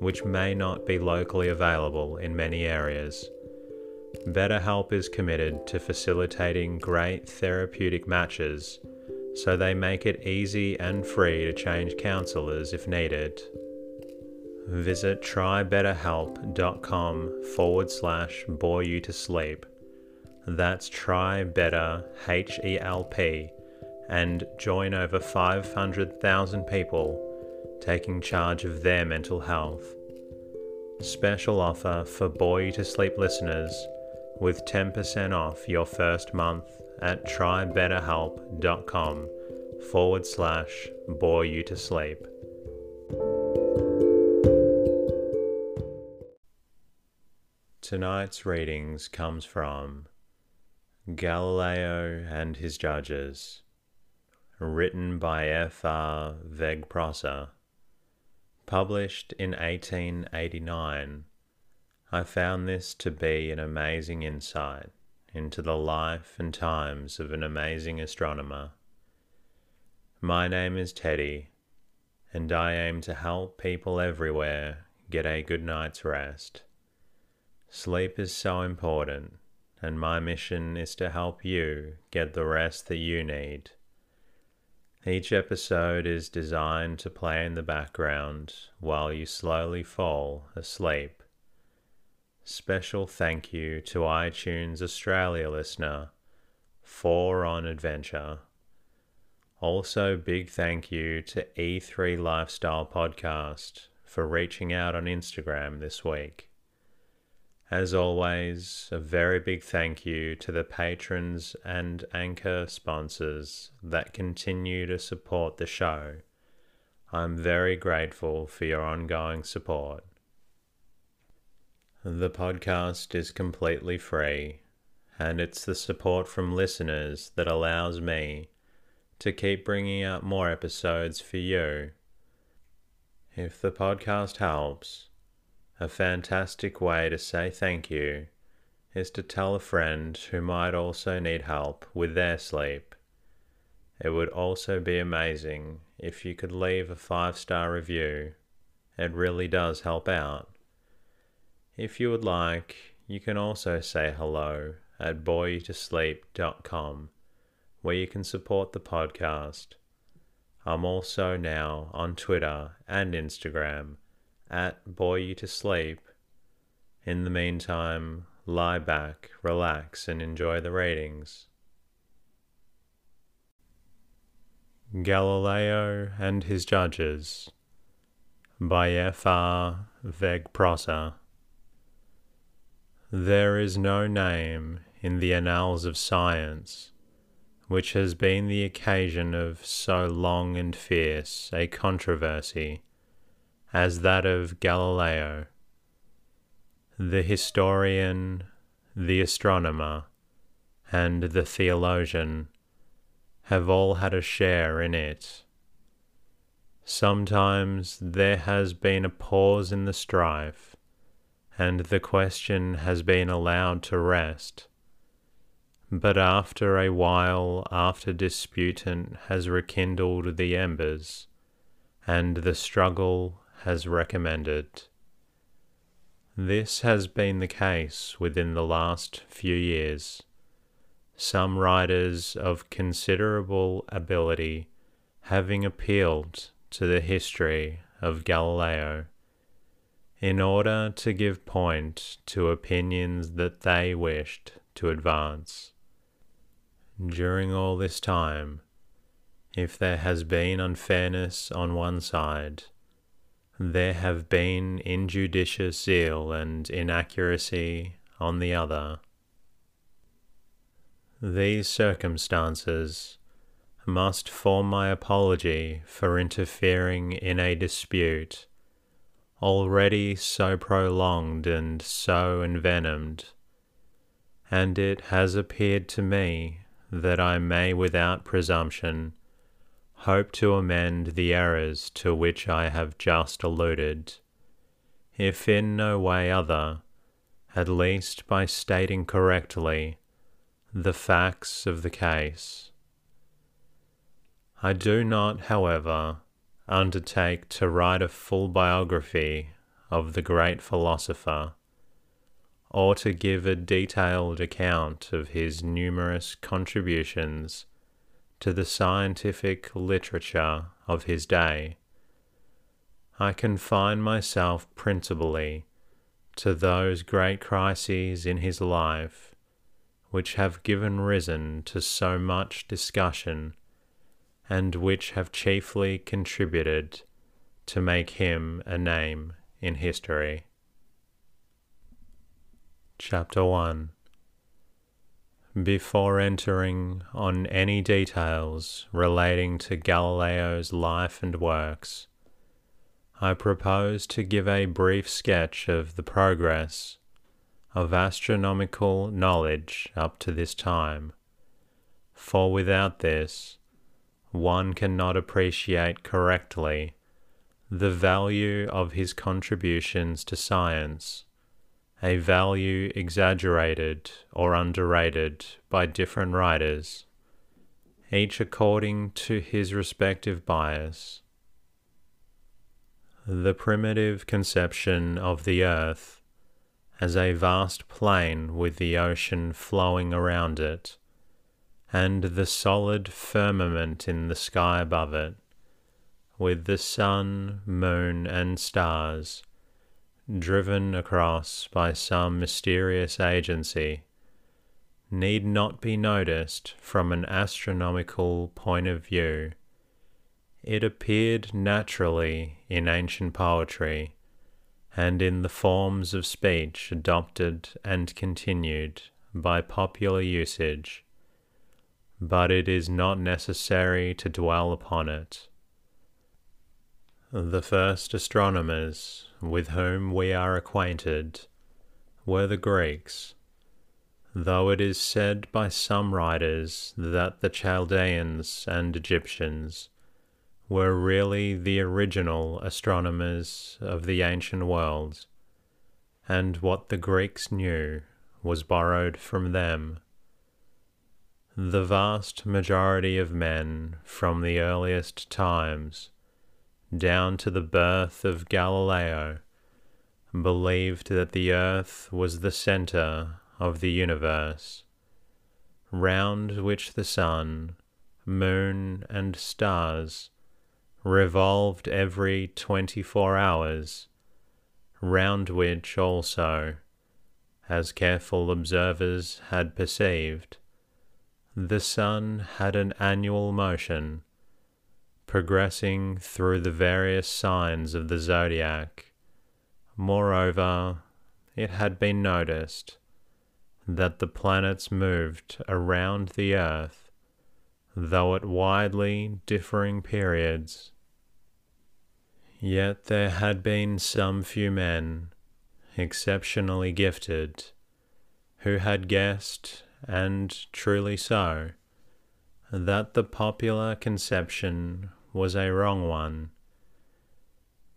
which may not be locally available in many areas. BetterHelp is committed to facilitating great therapeutic matches, so they make it easy and free to change counselors if needed. Visit trybetterhelp.com forward slash bore you to sleep. That's try better H E L P and join over 500,000 people taking charge of their mental health. Special offer for You to Sleep listeners with 10% off your first month at trybetterhelp.com forward slash bore you to sleep. Tonight's readings comes from Galileo and His Judges, written by F.R. Wegg-Prosser Published in 1889, I found this to be an amazing insight into the life and times of an amazing astronomer. My name is Teddy, and I aim to help people everywhere get a good night's rest. Sleep is so important, and my mission is to help you get the rest that you need. Each episode is designed to play in the background while you slowly fall asleep. Special thank you to iTunes Australia listener, For On Adventure. Also, big thank you to E3 Lifestyle Podcast for reaching out on Instagram this week. As always, a very big thank you to the patrons and anchor sponsors that continue to support the show. I'm very grateful for your ongoing support. The podcast is completely free, and it's the support from listeners that allows me to keep bringing out more episodes for you. If the podcast helps, a fantastic way to say thank you is to tell a friend who might also need help with their sleep. It would also be amazing if you could leave a five star review. It really does help out. If you would like, you can also say hello at boreyoutosleep.com where you can support the podcast. I'm also now on Twitter and Instagram at bore you to sleep. In the meantime, lie back, relax, and enjoy the ratings. Galileo and His Judges by F.R. Wegg-Prosser. There is no name in the annals of science which has been the occasion of so long and fierce a controversy as that of Galileo. The historian, the astronomer, and the theologian have all had a share in it. Sometimes there has been a pause in the strife, and the question has been allowed to rest. But after a while, after disputant has rekindled the embers, and the struggle has recommenced. This has been the case within the last few years. Some writers of considerable ability having appealed to the history of Galileo in order to give point to opinions that they wished to advance. During all this time, if there has been unfairness on one side, there have been injudicious zeal and inaccuracy on the other. These circumstances must form my apology for interfering in a dispute already so prolonged and so envenomed, and it has appeared to me that I may without presumption hope to amend the errors to which I have just alluded, if in no way other, at least by stating correctly the facts of the case. I do not, however, undertake to write a full biography of the great philosopher, or to give a detailed account of his numerous contributions to the scientific literature of his day. I confine myself principally to those great crises in his life which have given reason to so much discussion and which have chiefly contributed to make him a name in history. Chapter 1 before entering on any details relating to Galileo's life and works, I propose to give a brief sketch of the progress of astronomical knowledge up to this time, for without this, one cannot appreciate correctly the value of his contributions to science a value exaggerated or underrated by different writers, each according to his respective bias. The primitive conception of the earth as a vast plain with the ocean flowing around it, and the solid firmament in the sky above it, with the sun, moon, and stars driven across by some mysterious agency, need not be noticed from an astronomical point of view. It appeared naturally in ancient poetry and in the forms of speech adopted and continued by popular usage, but it is not necessary to dwell upon it. The first astronomers with whom we are acquainted were the Greeks, though it is said by some writers that the Chaldeans and Egyptians were really the original astronomers of the ancient world, and what the Greeks knew was borrowed from them. The vast majority of men from the earliest times down to the birth of Galileo, believed that the earth was the center of the universe, round which the sun, moon, and stars revolved every twenty four hours, round which also, as careful observers had perceived, the sun had an annual motion progressing through the various signs of the zodiac. Moreover, it had been noticed that the planets moved around the earth, though at widely differing periods. Yet there had been some few men, exceptionally gifted, who had guessed, and truly so, that the popular conception was a wrong one.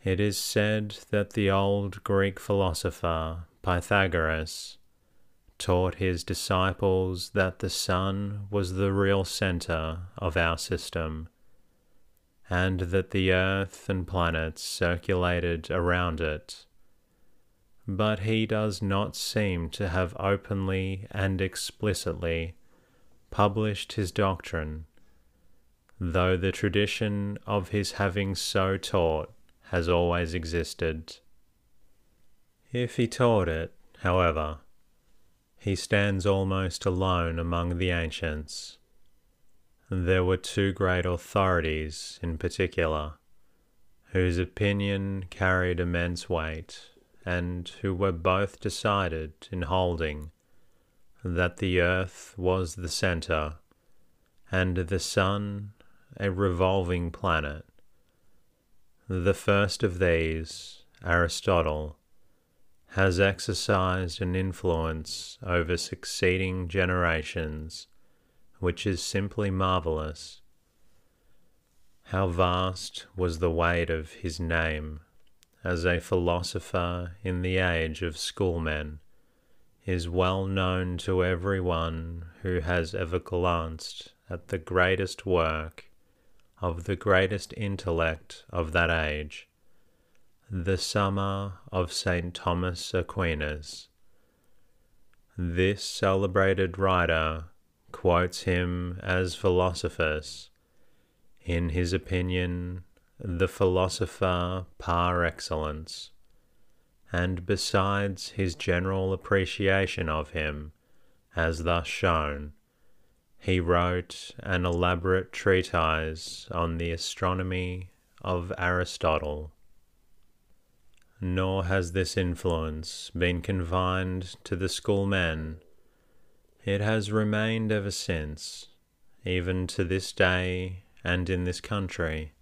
It is said that the old Greek philosopher Pythagoras, taught his disciples that the sun was the real center of our system, and that the earth and planets circulated around it. But he does not seem to have openly and explicitly published his doctrine, though the tradition of his having so taught has always existed. If he taught it, however, he stands almost alone among the ancients. There were two great authorities in particular, whose opinion carried immense weight, and who were both decided in holding that the earth was the centre, and the sun a revolving planet. The first of these, Aristotle, has exercised an influence over succeeding generations which is simply marvelous. How vast was the weight of his name as a philosopher in the age of schoolmen is well known to every one who has ever glanced at the greatest work of the greatest intellect of that age the Summa of St. Thomas Aquinas. This celebrated writer quotes him as Philosophus, in his opinion, the philosopher par excellence, and besides his general appreciation of him, as thus shown, he wrote an elaborate treatise on the astronomy of Aristotle nor has this influence been confined to the schoolmen. It has remained ever since, even to this day and in this country,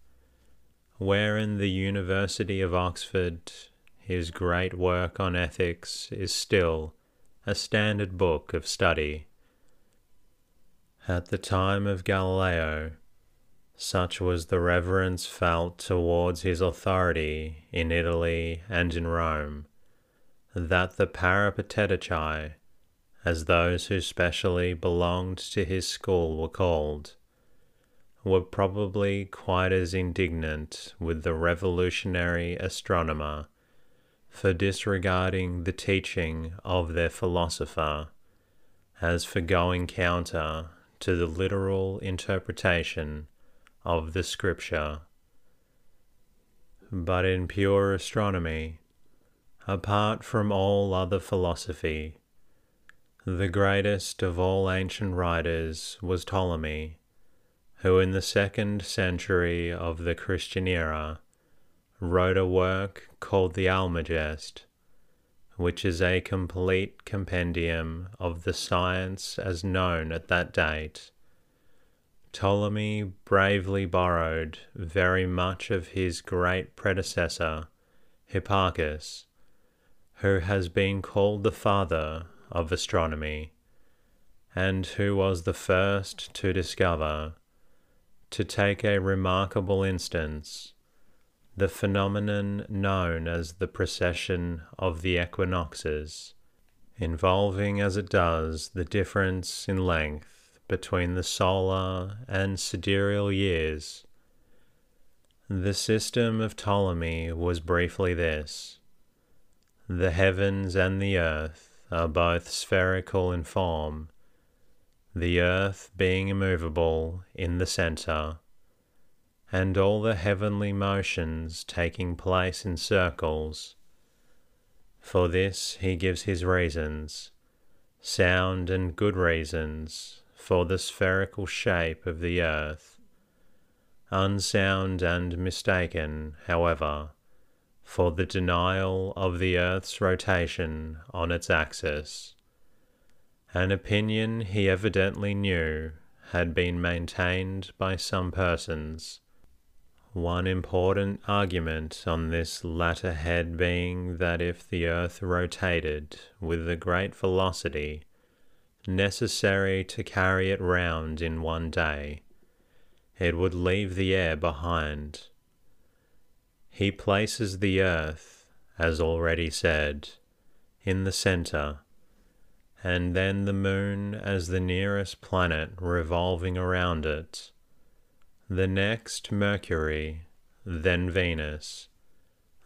where in the University of Oxford his great work on ethics is still a standard book of study. At the time of Galileo, such was the reverence felt towards his authority in Italy and in Rome, that the Peripatetici, as those who specially belonged to his school were called, were probably quite as indignant with the revolutionary astronomer for disregarding the teaching of their philosopher as for going counter to the literal interpretation of the Scripture. But in pure astronomy, apart from all other philosophy, the greatest of all ancient writers was Ptolemy, who in the second century of the Christian era wrote a work called the Almagest, which is a complete compendium of the science as known at that date. Ptolemy bravely borrowed very much of his great predecessor, Hipparchus, who has been called the father of astronomy, and who was the first to discover, to take a remarkable instance, the phenomenon known as the precession of the equinoxes, involving as it does the difference in length between the solar and sidereal years. The system of Ptolemy was briefly this the heavens and the earth are both spherical in form, the earth being immovable in the centre, and all the heavenly motions taking place in circles. For this he gives his reasons, sound and good reasons, for the spherical shape of the earth. Unsound and mistaken, however, for the denial of the earth's rotation on its axis. An opinion he evidently knew had been maintained by some persons. One important argument on this latter head being that if the earth rotated with a great velocity, necessary to carry it round in one day. It would leave the air behind. He places the earth, as already said, in the center, and then the moon as the nearest planet revolving around it, the next Mercury, then Venus,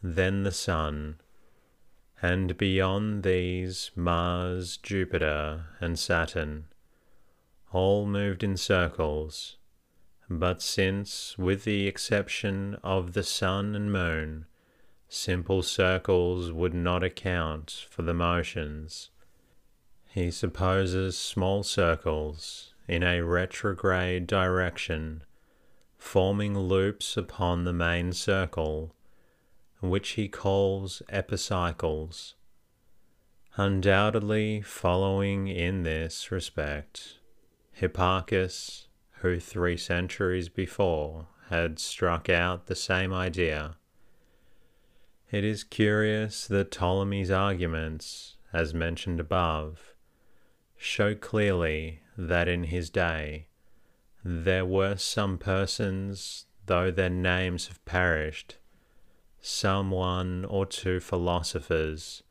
then the Sun, and beyond these Mars, Jupiter, and Saturn, all moved in circles. But since, with the exception of the Sun and Moon, simple circles would not account for the motions, he supposes small circles in a retrograde direction, forming loops upon the main circle, which he calls epicycles. Undoubtedly, following in this respect, Hipparchus, who three centuries before had struck out the same idea. It is curious that Ptolemy's arguments, as mentioned above, show clearly that in his day there were some persons, though their names have perished, some one or two philosophers,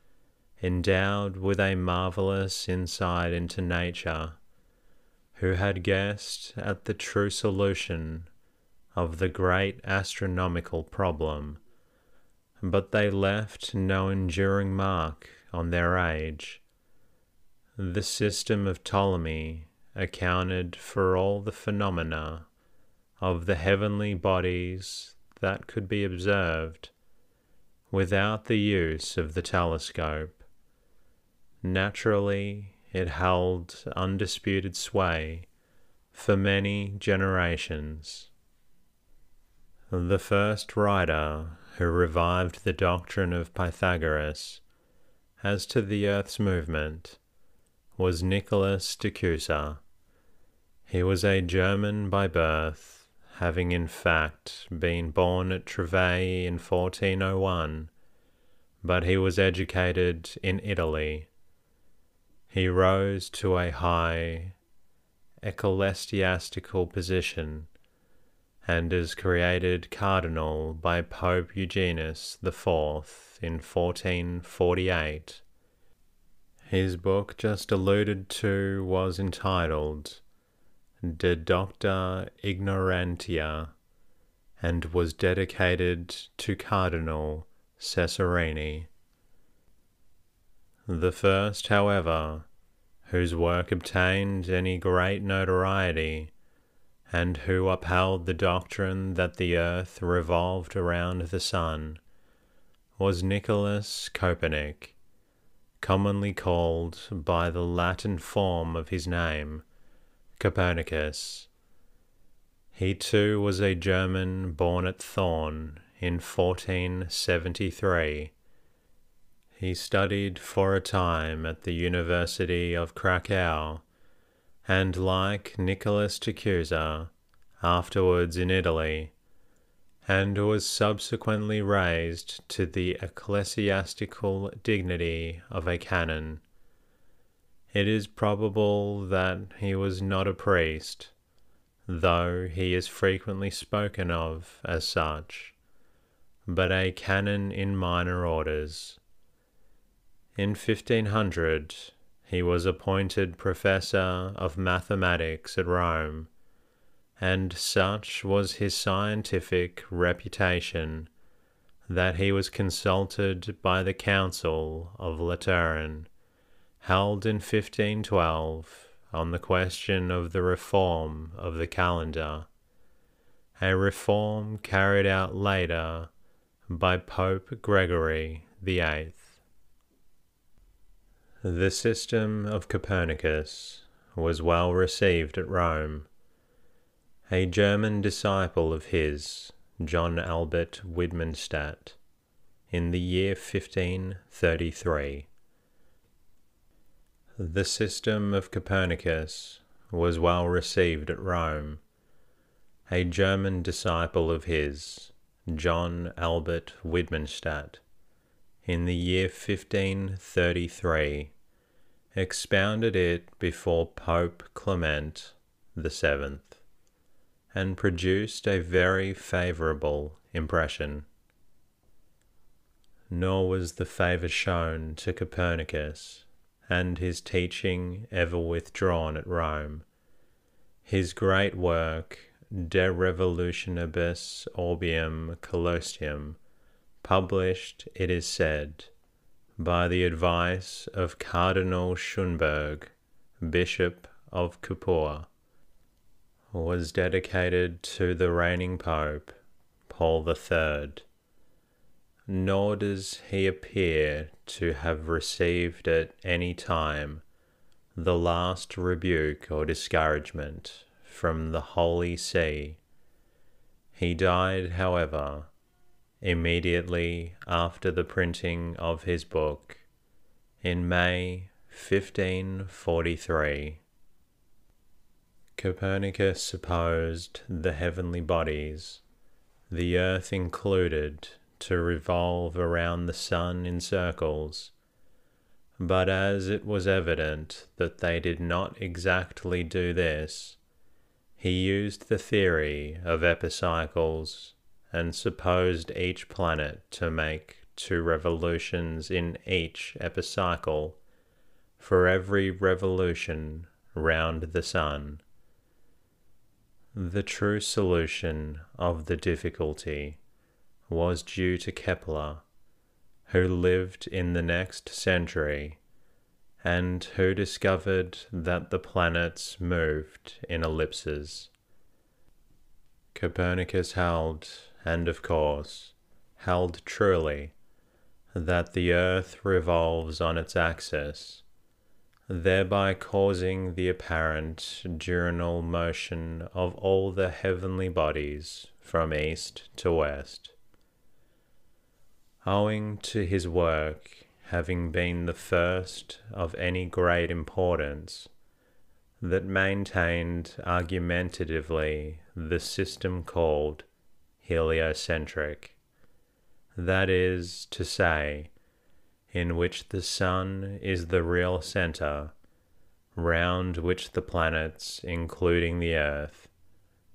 endowed with a marvellous insight into nature, who had guessed at the true solution of the great astronomical problem, but they left no enduring mark on their age. The system of Ptolemy accounted for all the phenomena of the heavenly bodies that could be observed without the use of the telescope. Naturally, it held undisputed sway for many generations. The first writer who revived the doctrine of Pythagoras as to the earth's movement was Nicholas de Cusa. He was a German by birth, having in fact been born at Trevei in 1401, but he was educated in Italy. He rose to a high ecclesiastical position and is created cardinal by Pope Eugenius IV in 1448. His book just alluded to was entitled De Docta Ignorantia and was dedicated to Cardinal Cesarini. The first, however, whose work obtained any great notoriety, and who upheld the doctrine that the earth revolved around the sun, was Nicholas Copernic commonly called by the Latin form of his name, Copernicus. He too was a German born at Thorn in 1473. He studied for a time at the University of Krakow, and like Nicholas de afterwards in Italy, and was subsequently raised to the ecclesiastical dignity of a canon. It is probable that he was not a priest, though he is frequently spoken of as such, but a canon in minor orders. In 1500, he was appointed professor of mathematics at Rome and such was his scientific reputation that he was consulted by the Council of Lateran, held in 1512, on the question of the reform of the calendar, a reform carried out later by Pope Gregory VIII. The system of Copernicus was well received at Rome a German disciple of his, John Albert Widmanstadt, in the year 1533. The system of Copernicus was well received at Rome. A German disciple of his, John Albert Widmanstadt, in the year 1533, expounded it before Pope Clement Seventh and produced a very favourable impression. nor was the favour shown to Copernicus, and his teaching ever withdrawn at Rome. His great work, De Revolutionibus Orbium Caelestium, published, it is said, by the advice of Cardinal Schönberg, Bishop of Capua, was dedicated to the reigning Pope, Paul III. Nor does he appear to have received at any time the last rebuke or discouragement from the Holy See. He died, however, immediately after the printing of his book in May 1543. Copernicus supposed the heavenly bodies, the earth included, to revolve around the sun in circles, but as it was evident that they did not exactly do this, he used the theory of epicycles and supposed each planet to make two revolutions in each epicycle for every revolution round the Sun. The true solution of the difficulty was due to Kepler, who lived in the next century and who discovered that the planets moved in ellipses. Copernicus held and of course, held truly that the earth revolves on its axis, thereby causing the apparent diurnal motion of all the heavenly bodies from east to west. Owing to his work having been the first of any great importance, that maintained argumentatively the system called heliocentric. That is to say, in which the Sun is the real center, round which the planets, including the Earth,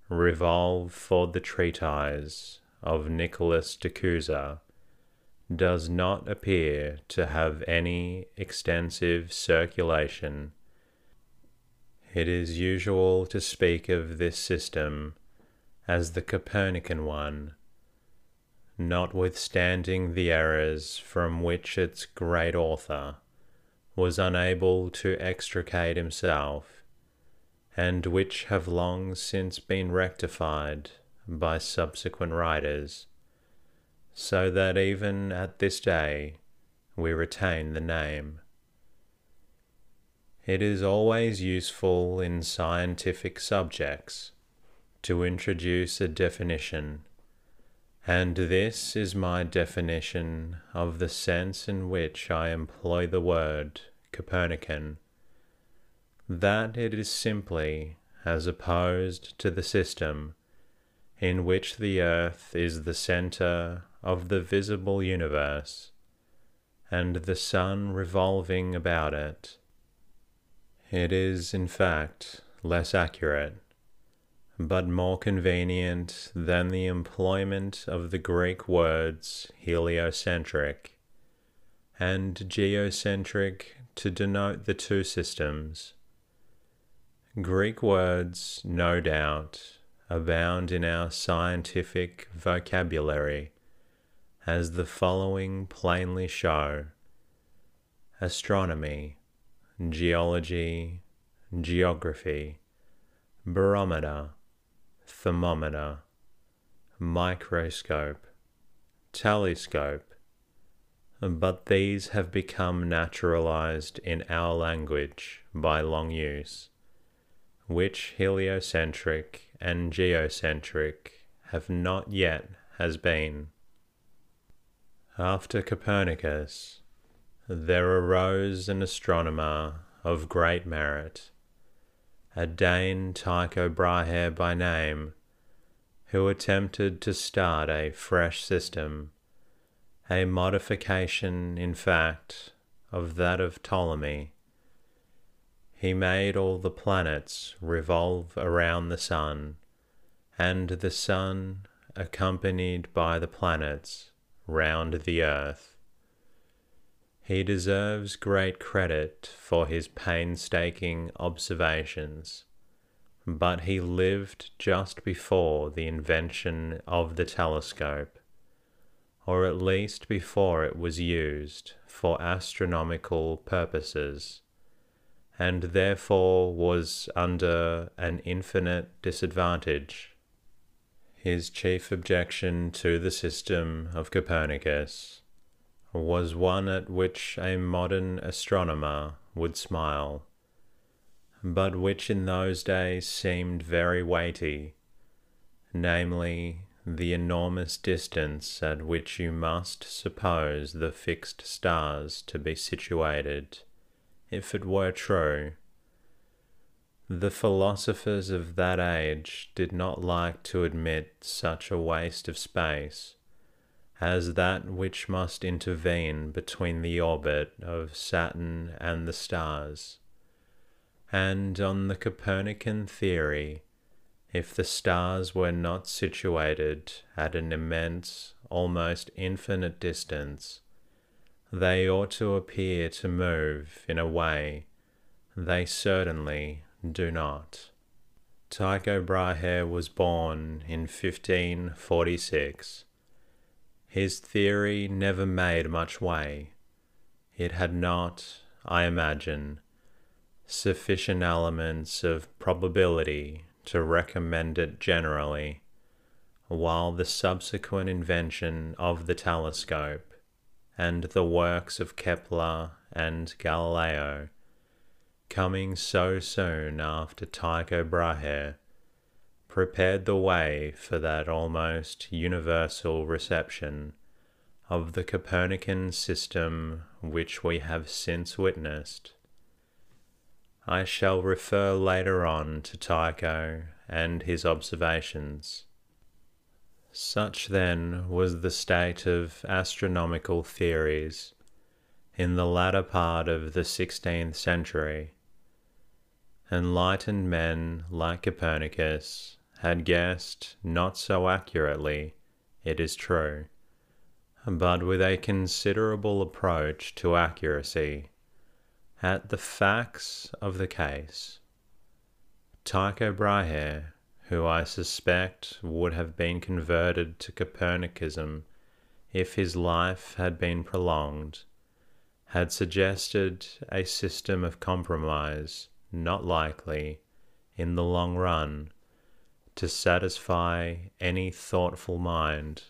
revolve for the treatise of Nicholas de Cusa, does not appear to have any extensive circulation. It is usual to speak of this system as the Copernican one, notwithstanding the errors from which its great author was unable to extricate himself, and which have long since been rectified by subsequent writers, so that even at this day we retain the name. It is always useful in scientific subjects to introduce a definition, and this is my definition of the sense in which I employ the word Copernican, that it is simply as opposed to the system in which the earth is the center of the visible universe and the sun revolving about it. It is, in fact, less accurate but more convenient than the employment of the Greek words heliocentric and geocentric to denote the two systems. Greek words, no doubt, abound in our scientific vocabulary, as the following plainly show astronomy, geology, geography, barometer thermometer, microscope, telescope, but these have become naturalized in our language by long use, which heliocentric and geocentric have not yet has been. After Copernicus, there arose an astronomer of great merit a Dane Tycho Brahe by name, who attempted to start a fresh system, a modification, in fact, of that of Ptolemy. He made all the planets revolve around the sun, and the sun, accompanied by the planets, round the earth. He deserves great credit for his painstaking observations, but he lived just before the invention of the telescope, or at least before it was used for astronomical purposes, and therefore was under an infinite disadvantage. His chief objection to the system of Copernicus was one at which a modern astronomer would smile, but which in those days seemed very weighty, namely, the enormous distance at which you must suppose the fixed stars to be situated, if it were true. The philosophers of that age did not like to admit such a waste of space as that which must intervene between the orbit of Saturn and the stars. And on the Copernican theory, if the stars were not situated at an immense, almost infinite distance, they ought to appear to move in a way they certainly do not. Tycho Brahe was born in 1546 his theory never made much way. It had not, I imagine, sufficient elements of probability to recommend it generally, while the subsequent invention of the telescope and the works of Kepler and Galileo, coming so soon after Tycho Brahe, prepared the way for that almost universal reception of the Copernican system which we have since witnessed. I shall refer later on to Tycho and his observations. Such then was the state of astronomical theories in the latter part of the sixteenth century. Enlightened men like Copernicus had guessed not so accurately, it is true, but with a considerable approach to accuracy, at the facts of the case. Tycho Brahe, who I suspect would have been converted to Copernicism if his life had been prolonged, had suggested a system of compromise not likely, in the long run, to satisfy any thoughtful mind,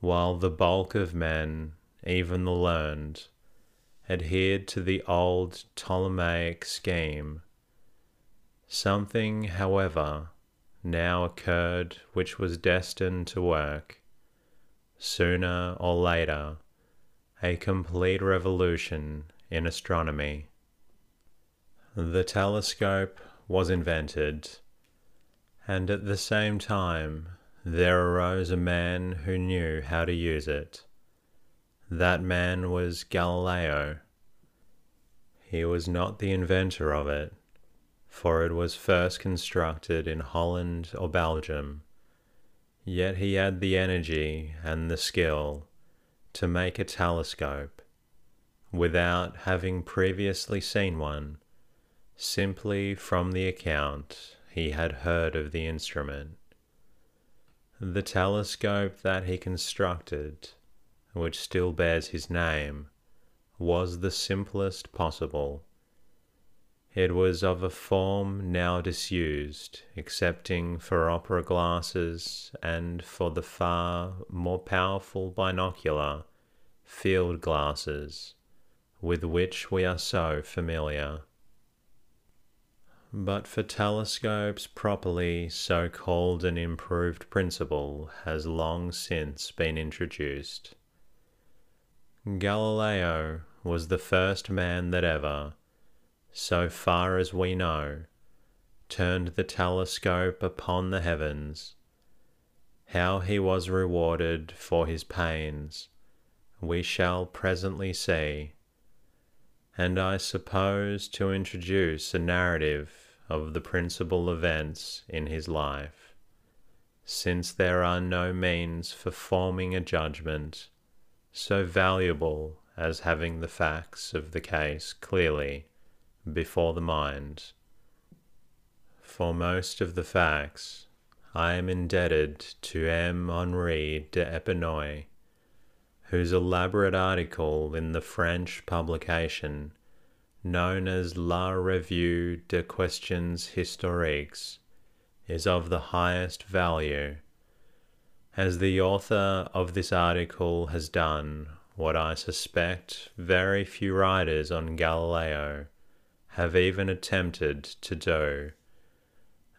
while the bulk of men, even the learned, adhered to the old Ptolemaic scheme. Something, however, now occurred which was destined to work, sooner or later, a complete revolution in astronomy. The telescope was invented and at the same time there arose a man who knew how to use it. That man was Galileo. He was not the inventor of it, for it was first constructed in Holland or Belgium, yet he had the energy and the skill to make a telescope without having previously seen one, simply from the account he had heard of the instrument. The telescope that he constructed, which still bears his name, was the simplest possible. It was of a form now disused, excepting for opera glasses and for the far more powerful binocular field glasses with which we are so familiar. But for telescopes properly so called an improved principle has long since been introduced. Galileo was the first man that ever, so far as we know, turned the telescope upon the heavens. How he was rewarded for his pains, we shall presently see, and I suppose to introduce a narrative of the principal events in his life, since there are no means for forming a judgment so valuable as having the facts of the case clearly before the mind. For most of the facts, I am indebted to M. Henri de Epinois, whose elaborate article in the French publication known as La Revue de Questions Historiques is of the highest value, as the author of this article has done what I suspect very few writers on Galileo have even attempted to do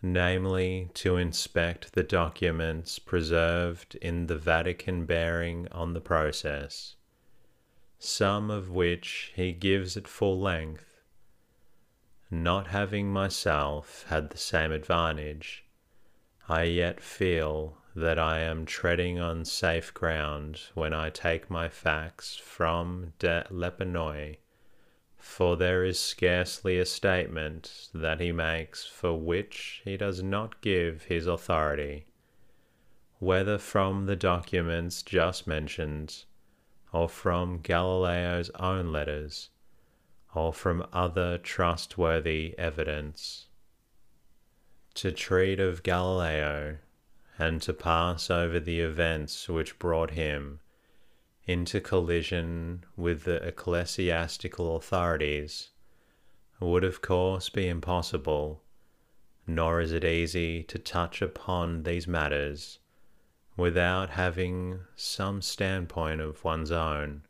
namely to inspect the documents preserved in the Vatican bearing on the process, some of which he gives at full length. Not having myself had the same advantage, I yet feel that I am treading on safe ground when I take my facts from de l'Epinois for there is scarcely a statement that he makes for which he does not give his authority, whether from the documents just mentioned, or from Galileo's own letters, or from other trustworthy evidence. To treat of Galileo, and to pass over the events which brought him into collision with the ecclesiastical authorities would of course be impossible, nor is it easy to touch upon these matters without having some standpoint of one's own,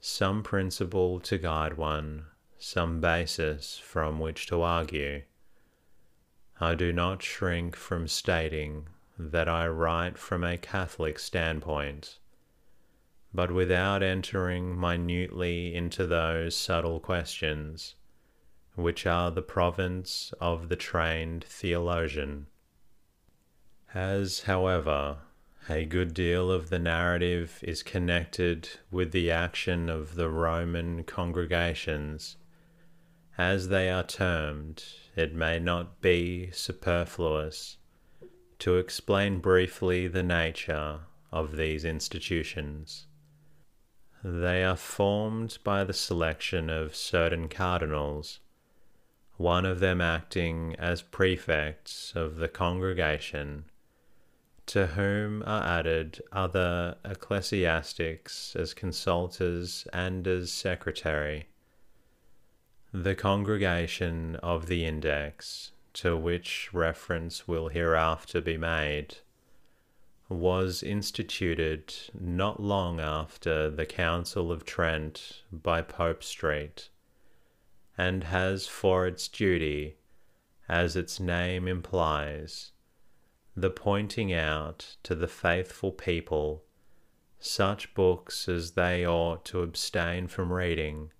some principle to guide one, some basis from which to argue. I do not shrink from stating that I write from a Catholic standpoint but without entering minutely into those subtle questions, which are the province of the trained theologian. As, however, a good deal of the narrative is connected with the action of the Roman congregations, as they are termed, it may not be superfluous to explain briefly the nature of these institutions. They are formed by the selection of certain cardinals, one of them acting as prefects of the congregation, to whom are added other ecclesiastics as consultors and as secretary. The congregation of the Index, to which reference will hereafter be made, was instituted not long after the Council of Trent by Pope Street, and has for its duty, as its name implies, the pointing out to the faithful people such books as they ought to abstain from reading.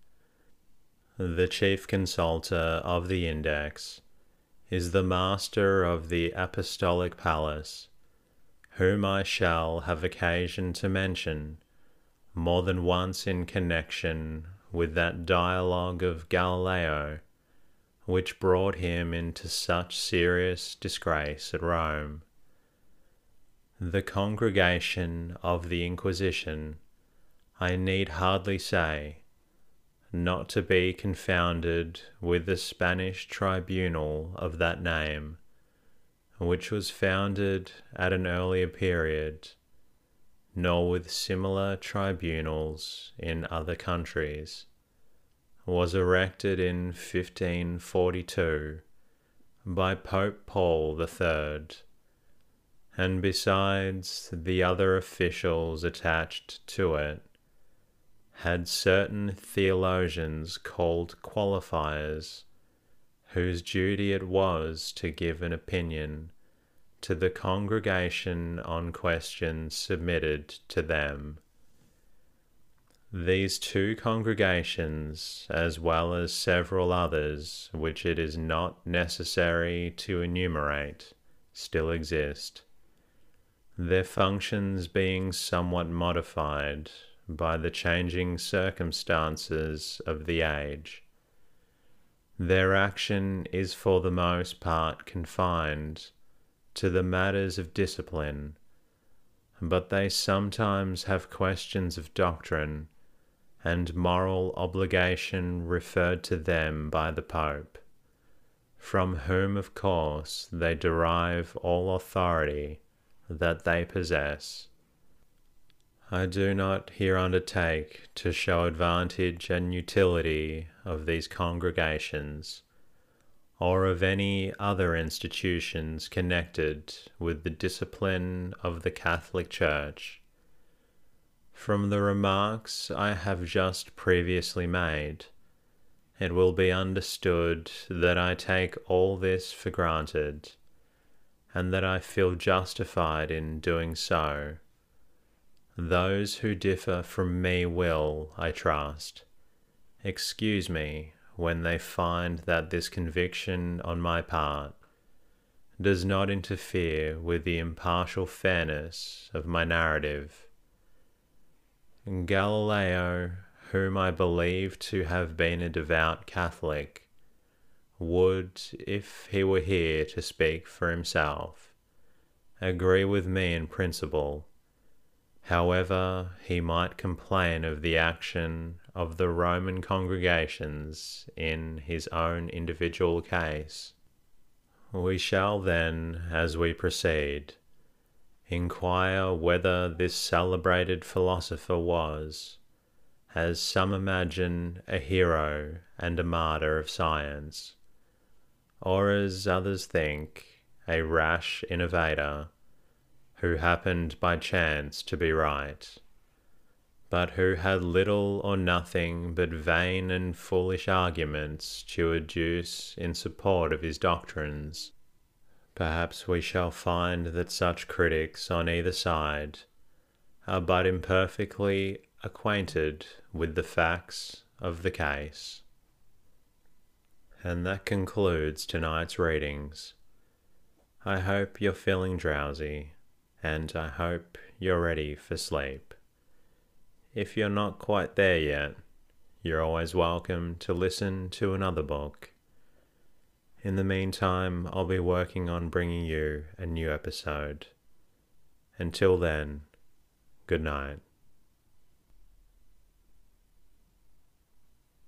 The chief consultor of the Index is the master of the Apostolic Palace whom I shall have occasion to mention more than once in connection with that dialogue of Galileo which brought him into such serious disgrace at Rome. The congregation of the Inquisition, I need hardly say, not to be confounded with the Spanish tribunal of that name which was founded at an earlier period, nor with similar tribunals in other countries, was erected in 1542 by Pope Paul III, and besides the other officials attached to it, had certain theologians called qualifiers whose duty it was to give an opinion to the congregation on questions submitted to them. These two congregations, as well as several others which it is not necessary to enumerate, still exist, their functions being somewhat modified by the changing circumstances of the age. Their action is for the most part confined to the matters of discipline, but they sometimes have questions of doctrine and moral obligation referred to them by the Pope, from whom, of course, they derive all authority that they possess. I do not here undertake to show advantage and utility of these congregations or of any other institutions connected with the discipline of the Catholic Church. From the remarks I have just previously made, it will be understood that I take all this for granted, and that I feel justified in doing so. Those who differ from me will, I trust, excuse me when they find that this conviction on my part does not interfere with the impartial fairness of my narrative. Galileo, whom I believe to have been a devout Catholic, would, if he were here to speak for himself, agree with me in principle However, he might complain of the action of the Roman congregations in his own individual case. We shall then, as we proceed, inquire whether this celebrated philosopher was, as some imagine, a hero and a martyr of science, or as others think, a rash innovator who happened by chance to be right, but who had little or nothing but vain and foolish arguments to adduce in support of his doctrines. Perhaps we shall find that such critics on either side are but imperfectly acquainted with the facts of the case. And that concludes tonight's readings. I hope you're feeling drowsy and I hope you're ready for sleep. If you're not quite there yet, you're always welcome to listen to another book. In the meantime, I'll be working on bringing you a new episode. Until then, good night.